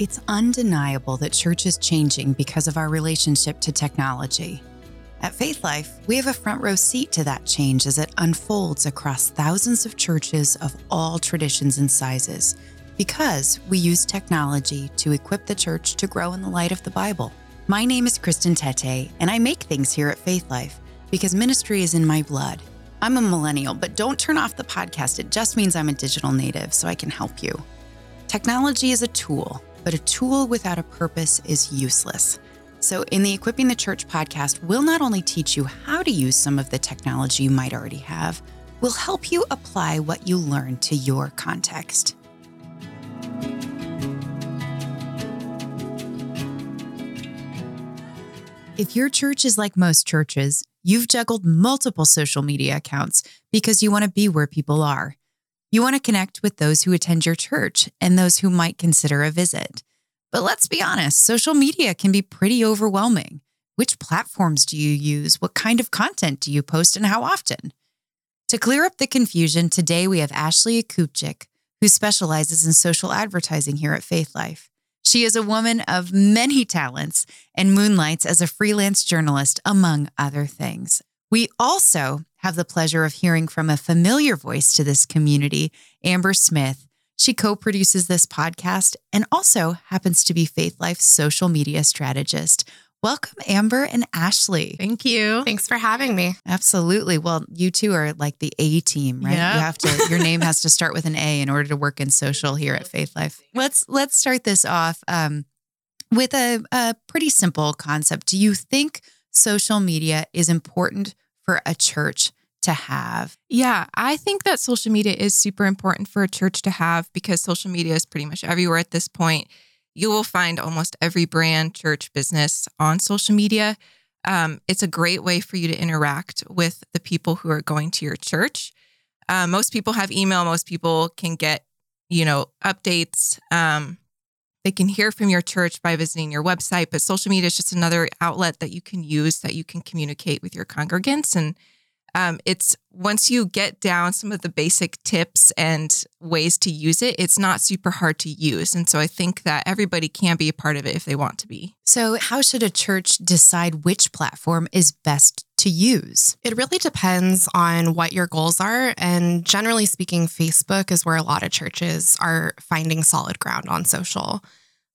It's undeniable that church is changing because of our relationship to technology. At Faith Life, we have a front row seat to that change as it unfolds across thousands of churches of all traditions and sizes, because we use technology to equip the church to grow in the light of the Bible. My name is Kristen Tete, and I make things here at Faith Life because ministry is in my blood. I'm a millennial, but don't turn off the podcast. It just means I'm a digital native, so I can help you. Technology is a tool but a tool without a purpose is useless. So, in the Equipping the Church podcast, we'll not only teach you how to use some of the technology you might already have, we'll help you apply what you learn to your context. If your church is like most churches, you've juggled multiple social media accounts because you want to be where people are. You want to connect with those who attend your church and those who might consider a visit. But let's be honest, social media can be pretty overwhelming. Which platforms do you use? What kind of content do you post and how often? To clear up the confusion, today we have Ashley Akupchik, who specializes in social advertising here at Faith Life. She is a woman of many talents and moonlights as a freelance journalist, among other things. We also have the pleasure of hearing from a familiar voice to this community, Amber Smith. She co produces this podcast and also happens to be Faith Life's social media strategist. Welcome, Amber and Ashley. Thank you. Thanks for having me. Absolutely. Well, you two are like the A team, right? Yep. You have to your name has to start with an A in order to work in social here at Faith Life. Let's let's start this off um, with a, a pretty simple concept. Do you think social media is important for a church to have? Yeah, I think that social media is super important for a church to have because social media is pretty much everywhere at this point. You will find almost every brand, church, business on social media. Um, it's a great way for you to interact with the people who are going to your church. Uh, most people have email. Most people can get, you know, updates. Um, they can hear from your church by visiting your website, but social media is just another outlet that you can use that you can communicate with your congregants and um, it's once you get down some of the basic tips and ways to use it, it's not super hard to use. And so I think that everybody can be a part of it if they want to be. So, how should a church decide which platform is best to use? It really depends on what your goals are. And generally speaking, Facebook is where a lot of churches are finding solid ground on social.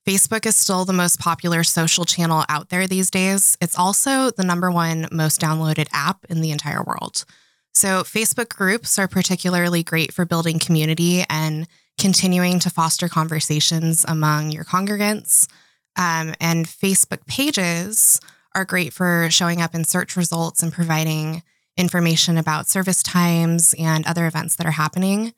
Facebook is still the most popular social channel out there these days. It's also the number one most downloaded app in the entire world. So, Facebook groups are particularly great for building community and continuing to foster conversations among your congregants. Um, and Facebook pages are great for showing up in search results and providing information about service times and other events that are happening.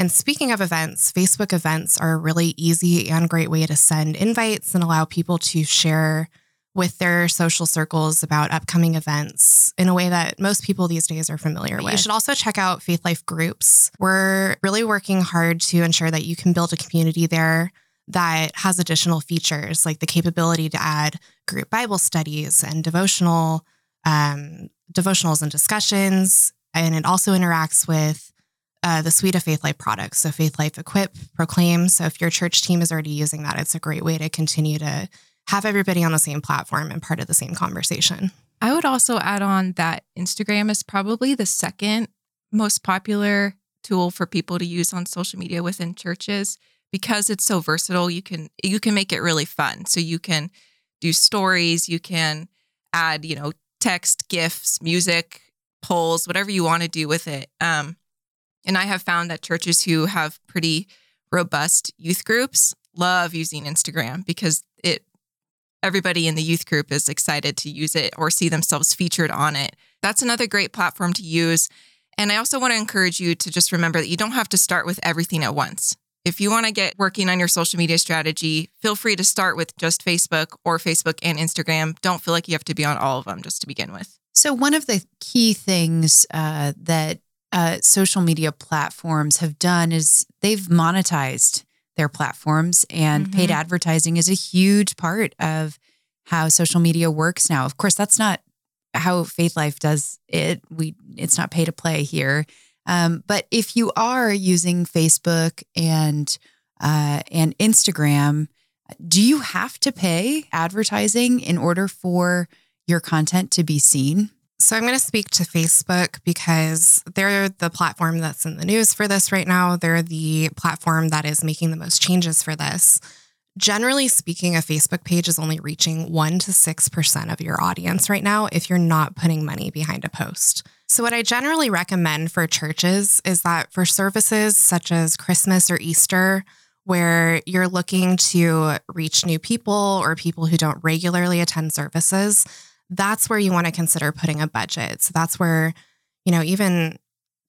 And speaking of events, Facebook events are a really easy and great way to send invites and allow people to share with their social circles about upcoming events in a way that most people these days are familiar with. You should also check out Faith Life groups. We're really working hard to ensure that you can build a community there that has additional features like the capability to add group Bible studies and devotional um, devotionals and discussions. And it also interacts with uh, the suite of Faith Life products. So, Faith Life Equip, Proclaim. So, if your church team is already using that, it's a great way to continue to have everybody on the same platform and part of the same conversation. I would also add on that Instagram is probably the second most popular tool for people to use on social media within churches because it's so versatile. You can you can make it really fun. So you can do stories, you can add, you know, text, gifs, music, polls, whatever you want to do with it. Um, and I have found that churches who have pretty robust youth groups love using Instagram because it everybody in the youth group is excited to use it or see themselves featured on it. That's another great platform to use. And I also want to encourage you to just remember that you don't have to start with everything at once. If you want to get working on your social media strategy, feel free to start with just Facebook or Facebook and Instagram. Don't feel like you have to be on all of them just to begin with. So, one of the key things uh, that uh, social media platforms have done is they've monetized their platforms, and Mm-hmm. paid advertising is a huge part of how social media works now. Of course, that's not how Faith Life does it. We it's not pay to play here. Um, but if you are using Facebook and uh, and Instagram, Do you have to pay advertising in order for your content to be seen? So I'm going to speak to Facebook because they're the platform that's in the news for this right now. They're the platform that is making the most changes for this. Generally speaking, a Facebook page is only reaching 1 to 6% of your audience right now if you're not putting money behind a post. So, what I generally recommend for churches is that for services such as Christmas or Easter, where you're looking to reach new people or people who don't regularly attend services, that's where you want to consider putting a budget. So that's where, you know, even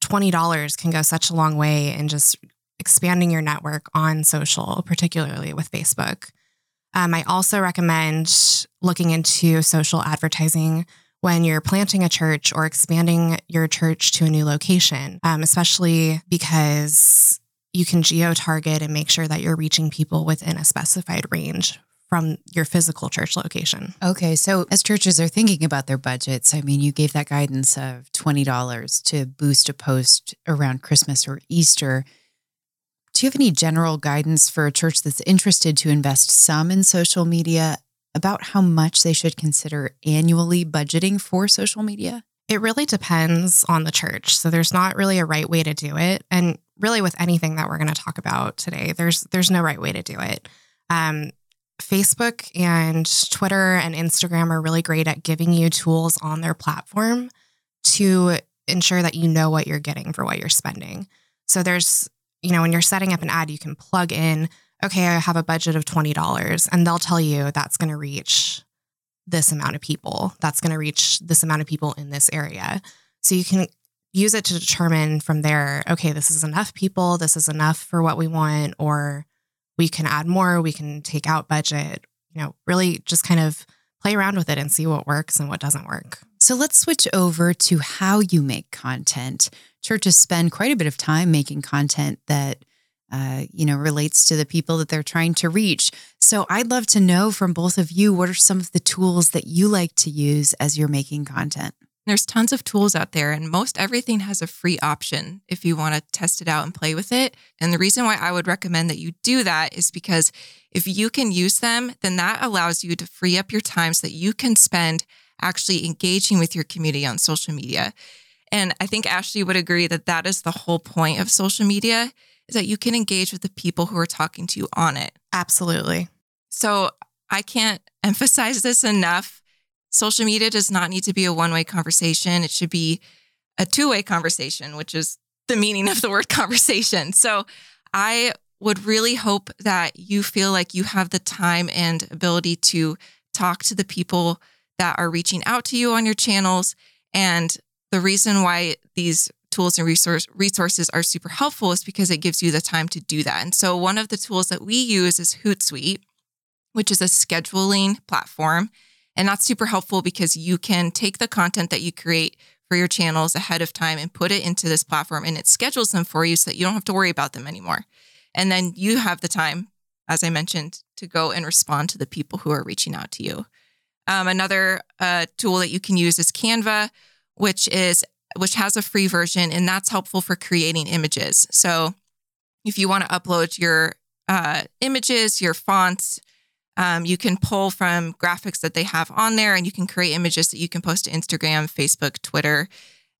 $20 can go such a long way in just expanding your network on social, particularly with Facebook. Um, I also recommend looking into social advertising when you're planting a church or expanding your church to a new location, um, especially because you can geo target and make sure that you're reaching people within a specified range from your physical church location. Okay. So, as churches are thinking about their budgets, I mean, you gave that guidance of $20 to boost a post around Christmas or Easter. Do you have any general guidance for a church that's interested to invest some in social media about how much they should consider annually budgeting for social media? It really depends on the church. So there's not really a right way to do it. And really with anything that we're going to talk about today, there's there's no right way to do it. Um, Facebook and Twitter and Instagram are really great at giving you tools on their platform to ensure that you know what you're getting for what you're spending. So there's, you know, when you're setting up an ad, you can plug in, okay, I have a budget of $20, and they'll tell you that's going to reach this amount of people. That's going to reach this amount of people in this area. So you can use it to determine from there, okay, this is enough people, this is enough for what we want, or we can add more, we can take out budget, you know, really just kind of play around with it and see what works and what doesn't work. So let's switch over to how you make content. Churches spend quite a bit of time making content that uh, you know relates to the people that they're trying to reach. So I'd love to know from both of you what are some of the tools that you like to use as you're making content. There's tons of tools out there, and most everything has a free option if you want to test it out and play with it. And the reason why I would recommend that you do that is because if you can use them, then that allows you to free up your time so that you can spend actually engaging with your community on social media. And I think Ashley would agree that that is the whole point of social media is that you can engage with the people who are talking to you on it. Absolutely. So I can't emphasize this enough social media does not need to be a one way conversation. It should be a two way conversation, which is the meaning of the word conversation. So I would really hope that you feel like you have the time and ability to talk to the people that are reaching out to you on your channels. And the reason why these tools and resource, resources are super helpful is because it gives you the time to do that. And so one of the tools that we use is Hootsuite, which is a scheduling platform. And that's super helpful because you can take the content that you create for your channels ahead of time and put it into this platform and it schedules them for you so that you don't have to worry about them anymore. And then you have the time, as I mentioned, to go and respond to the people who are reaching out to you. Um, another uh, tool that you can use is Canva, which is which has a free version, and that's helpful for creating images. So if you want to upload your uh, images, your fonts, um, you can pull from graphics that they have on there and you can create images that you can post to Instagram, Facebook, Twitter.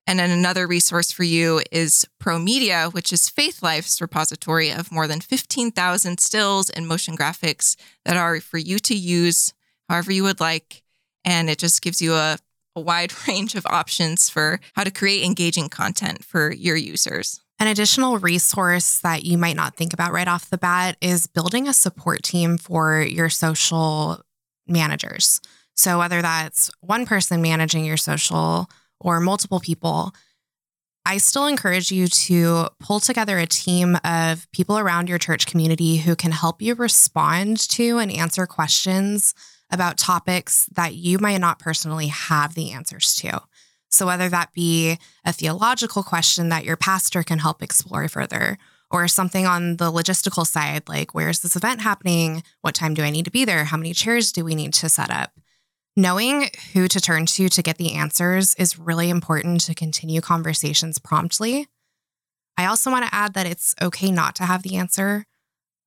And then another resource for you is Pro Media, which is Faithlife's repository of more than 15,000 stills and motion graphics that are for you to use however you would like. And it just gives you a, a wide range of options for how to create engaging content for your users. An additional resource that you might not think about right off the bat is building a support team for your social managers. So, whether that's one person managing your social or multiple people, I still encourage you to pull together a team of people around your church community who can help you respond to and answer questions about topics that you might not personally have the answers to. So, whether that be a theological question that your pastor can help explore further, or something on the logistical side, like where's this event happening? What time do I need to be there? How many chairs do we need to set up? Knowing who to turn to to get the answers is really important to continue conversations promptly. I also want to add that it's okay not to have the answer,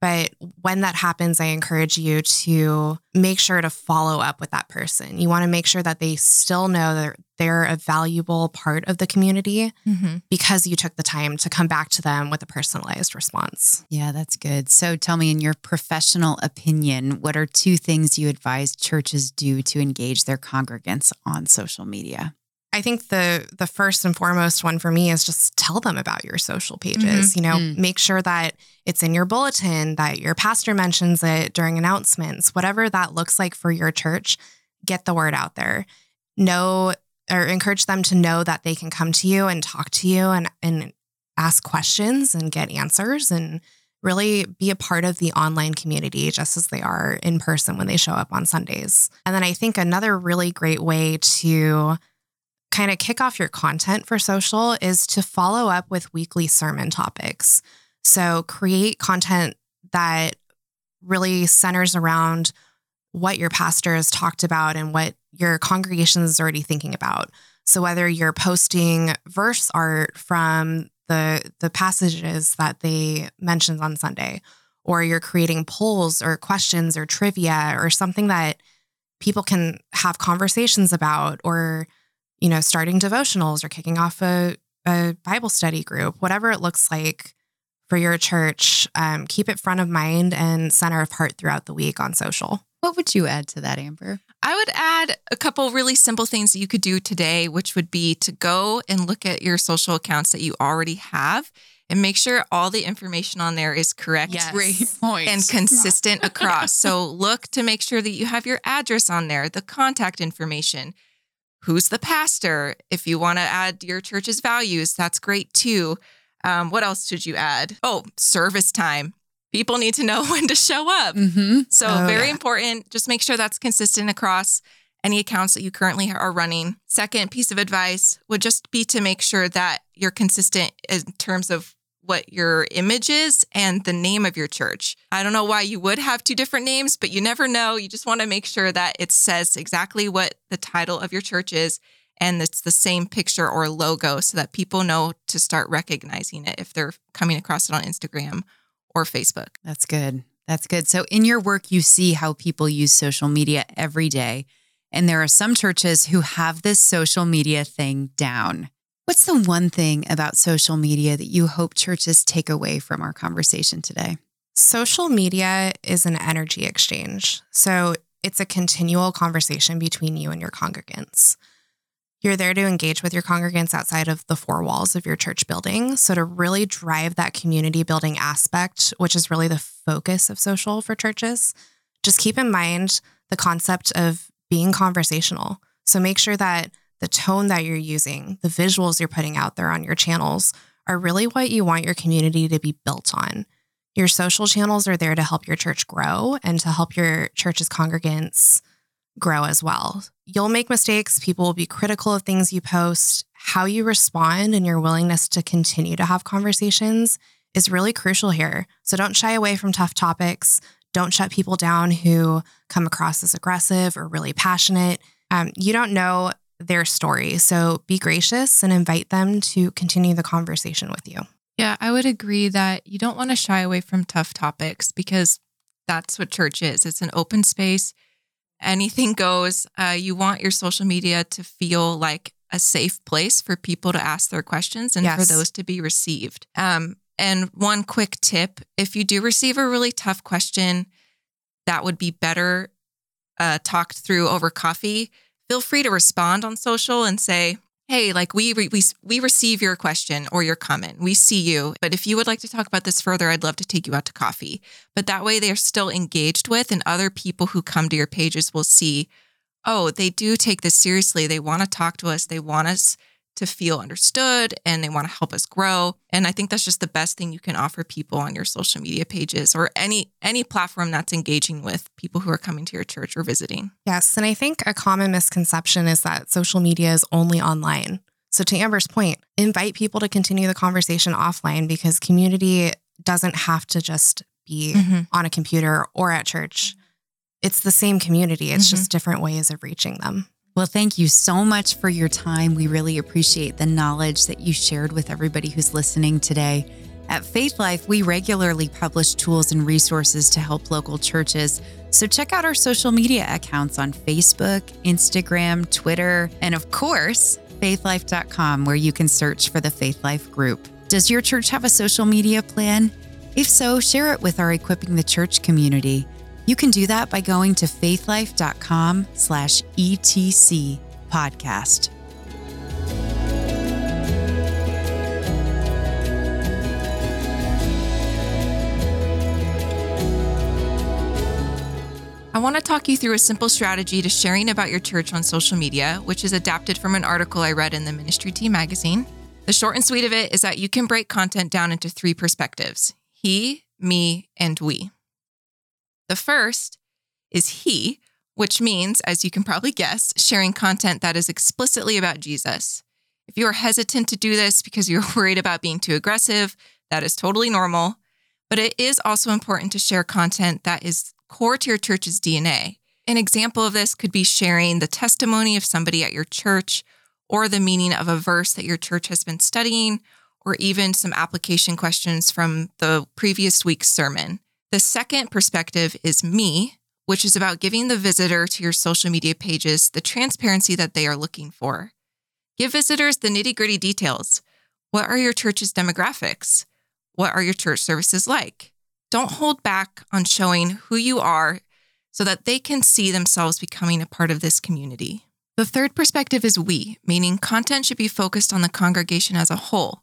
But when that happens, I encourage you to make sure to follow up with that person. You want to make sure that they still know that they're a valuable part of the community mm-hmm. because you took the time to come back to them with a personalized response. Yeah, that's good. So tell me, in your professional opinion, what are two things you advise churches do to engage their congregants on social media? I think the the first and foremost one for me is just tell them about your social pages. Mm-hmm. You know, mm. make sure that it's in your bulletin, that your pastor mentions it during announcements, whatever that looks like for your church, get the word out there. Know or encourage them to know that they can come to you and talk to you and and ask questions and get answers and really be a part of the online community just as they are in person when they show up on Sundays. And then I think another really great way to kind of kick off your content for social is to follow up with weekly sermon topics. So create content that really centers around what your pastor has talked about and what your congregation is already thinking about. So whether you're posting verse art from the the passages that they mentioned on Sunday, or you're creating polls or questions or trivia or something that people can have conversations about, or you know, starting devotionals or kicking off a, a Bible study group, whatever it looks like for your church, um, keep it front of mind and center of heart throughout the week on social. What would you add to that, Amber? I would add a couple really simple things that you could do today, which would be to go and look at your social accounts that you already have and make sure all the information on there is correct yes. Great point. and consistent across. so look to make sure that you have your address on there, the contact information, who's the pastor. If you want to add your church's values, that's great too. Um, what else should you add? Oh, service time. People need to know when to show up. Mm-hmm. So, oh, very yeah. important. Just make sure that's consistent across any accounts that you currently are running. Second piece of advice would just be to make sure that you're consistent in terms of what your image is and the name of your church. I don't know why you would have two different names, but you never know. You just want to make sure that it says exactly what the title of your church is and it's the same picture or logo so that people know to start recognizing it if they're coming across it on Instagram or Facebook. That's good. That's good. So, in your work, you see how people use social media every day. And there are some churches who have this social media thing down. What's the one thing about social media that you hope churches take away from our conversation today? Social media is an energy exchange. So it's a continual conversation between you and your congregants. You're there to engage with your congregants outside of the four walls of your church building. So, to really drive that community building aspect, which is really the focus of social for churches, just keep in mind the concept of being conversational. So, make sure that the tone that you're using, the visuals you're putting out there on your channels are really what you want your community to be built on. Your social channels are there to help your church grow and to help your church's congregants grow as well. You'll make mistakes. People will be critical of things you post. How you respond and your willingness to continue to have conversations is really crucial here. So don't shy away from tough topics. Don't shut people down who come across as aggressive or really passionate. Um, you don't know their story. So be gracious and invite them to continue the conversation with you. Yeah, I would agree that you don't want to shy away from tough topics because that's what church is. It's an open space. Anything goes. Uh, you want your social media to feel like a safe place for people to ask their questions and yes. for those to be received. Um, and one quick tip if you do receive a really tough question that would be better uh, talked through over coffee, feel free to respond on social and say, "Hey, like we we we receive your question or your comment. We see you, but if you would like to talk about this further, I'd love to take you out to coffee." But that way they're still engaged with and other people who come to your pages will see, "Oh, they do take this seriously. They want to talk to us. They want us to feel understood and they want to help us grow. And I think that's just the best thing you can offer people on your social media pages or any any platform that's engaging with people who are coming to your church or visiting. Yes, and I think a common misconception is that social media is only online. So to Amber's point, invite people to continue the conversation offline because community doesn't have to just be mm-hmm. on a computer or at church. It's the same community. It's mm-hmm. just different ways of reaching them. Well, thank you so much for your time. We really appreciate the knowledge that you shared with everybody who's listening today. At Faith Life, we regularly publish tools and resources to help local churches. So check out our social media accounts on Facebook, Instagram, Twitter, and of course, faithlife.com, where you can search for the Faith Life group. Does your church have a social media plan? If so, share it with our Equipping the Church community. You can do that by going to faithlife.com slash ETC podcast. I want to talk you through a simple strategy to sharing about your church on social media, which is adapted from an article I read in the Ministry Team magazine. The short and sweet of it is that you can break content down into three perspectives he, me, and we. The first is he, which means, as you can probably guess, sharing content that is explicitly about Jesus. If you are hesitant to do this because you're worried about being too aggressive, that is totally normal. But it is also important to share content that is core to your church's DNA. An example of this could be sharing the testimony of somebody at your church or the meaning of a verse that your church has been studying, or even some application questions from the previous week's sermon. The second perspective is me, which is about giving the visitor to your social media pages the transparency that they are looking for. Give visitors the nitty gritty details. What are your church's demographics? What are your church services like? Don't hold back on showing who you are so that they can see themselves becoming a part of this community. The third perspective is we, meaning content should be focused on the congregation as a whole.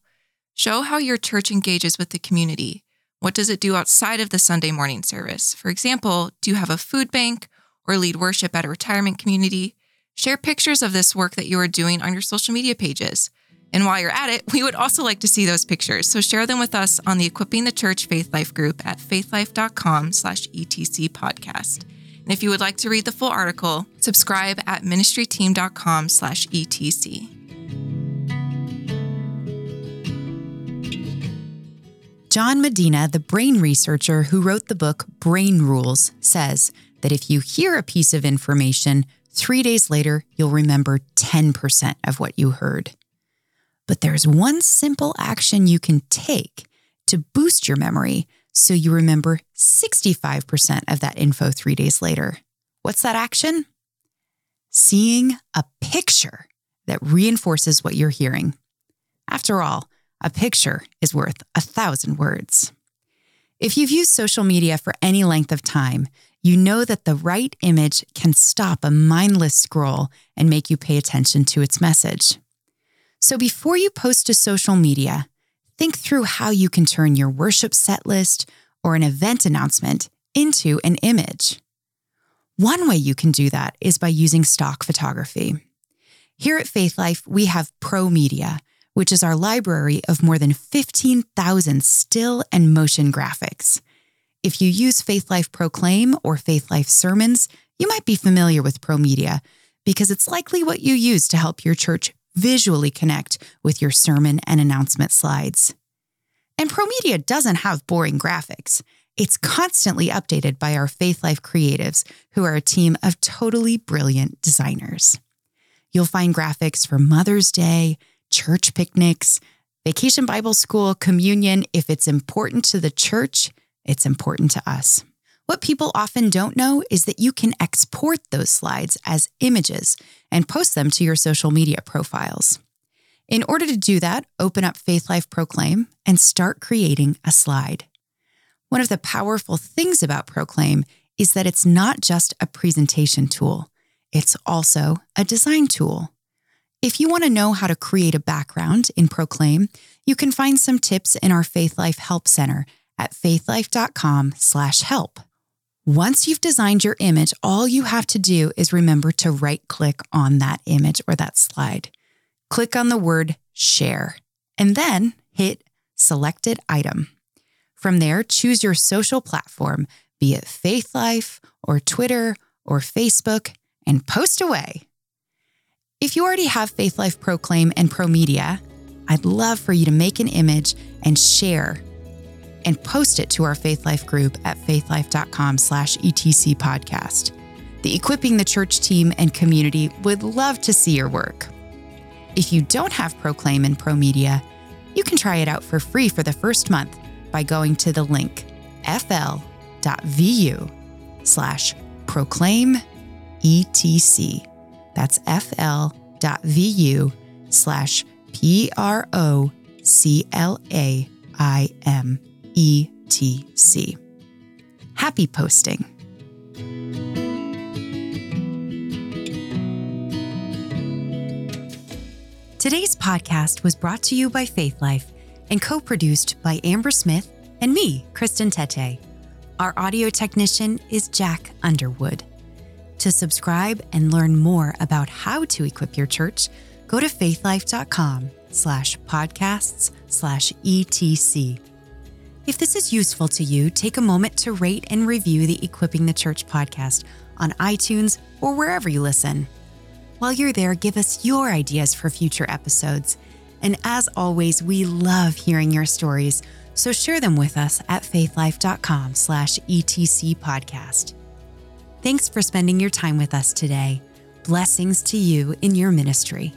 Show how your church engages with the community. What does it do outside of the Sunday morning service? For example, do you have a food bank or lead worship at a retirement community? Share pictures of this work that you are doing on your social media pages. And while you're at it, we would also like to see those pictures. So share them with us on the Equipping the Church Faith Life group at faithlife.com slash etc podcast. And if you would like to read the full article, subscribe at ministryteam.com slash etc. John Medina, the brain researcher who wrote the book Brain Rules, says that if you hear a piece of information, three days later, you'll remember 10% of what you heard. But there's one simple action you can take to boost your memory so you remember 65% of that info three days later. What's that action? Seeing a picture that reinforces what you're hearing. After all, a picture is worth a thousand words. If you've used social media for any length of time, you know that the right image can stop a mindless scroll and make you pay attention to its message. So before you post to social media, think through how you can turn your worship set list or an event announcement into an image. One way you can do that is by using stock photography. Here at Faith Life, we have Pro Media, which is our library of more than 15,000 still and motion graphics. If you use Faith Life Proclaim or Faith Life Sermons, you might be familiar with ProMedia because it's likely what you use to help your church visually connect with your sermon and announcement slides. And ProMedia doesn't have boring graphics. It's constantly updated by our Faith Life creatives, who are a team of totally brilliant designers. You'll find graphics for Mother's Day, church picnics, vacation Bible school, communion. If it's important to the church, it's important to us. What people often don't know is that you can export those slides as images and post them to your social media profiles. In order to do that, open up Faith Life Proclaim and start creating a slide. One of the powerful things about Proclaim is that it's not just a presentation tool, it's also a design tool. If you want to know how to create a background in Proclaim, you can find some tips in our Faith Life Help Center at faithlife.com/help. Once you've designed your image, all you have to do is remember to right click on that image or that slide. Click on the word share and then hit selected item. From there, choose your social platform, be it Faith Life or Twitter or Facebook, and post away. If you already have Faith Life Proclaim and Pro Media, I'd love for you to make an image and share and post it to our Faith Life group at faithlife.com slash etc podcast. The Equipping the Church team and community would love to see your work. If you don't have Proclaim and Pro Media, You can try it out for free for the first month by going to the link fl.vu slash proclaim etc. That's fl.vu slash P R O C L A I M E T C. Happy posting. Today's podcast was brought to you by Faith Life and co produced by Amber Smith and me, Kristen Tete. Our audio technician is Jack Underwood. To subscribe and learn more about how to equip your church, go to faithlife.com slash podcasts slash etc. If this is useful to you, take a moment to rate and review the Equipping the Church podcast on iTunes or wherever you listen. While you're there, give us your ideas for future episodes. And as always, we love hearing your stories, so share them with us at faithlife.com slash etc podcast. Thanks for spending your time with us today. Blessings to you in your ministry.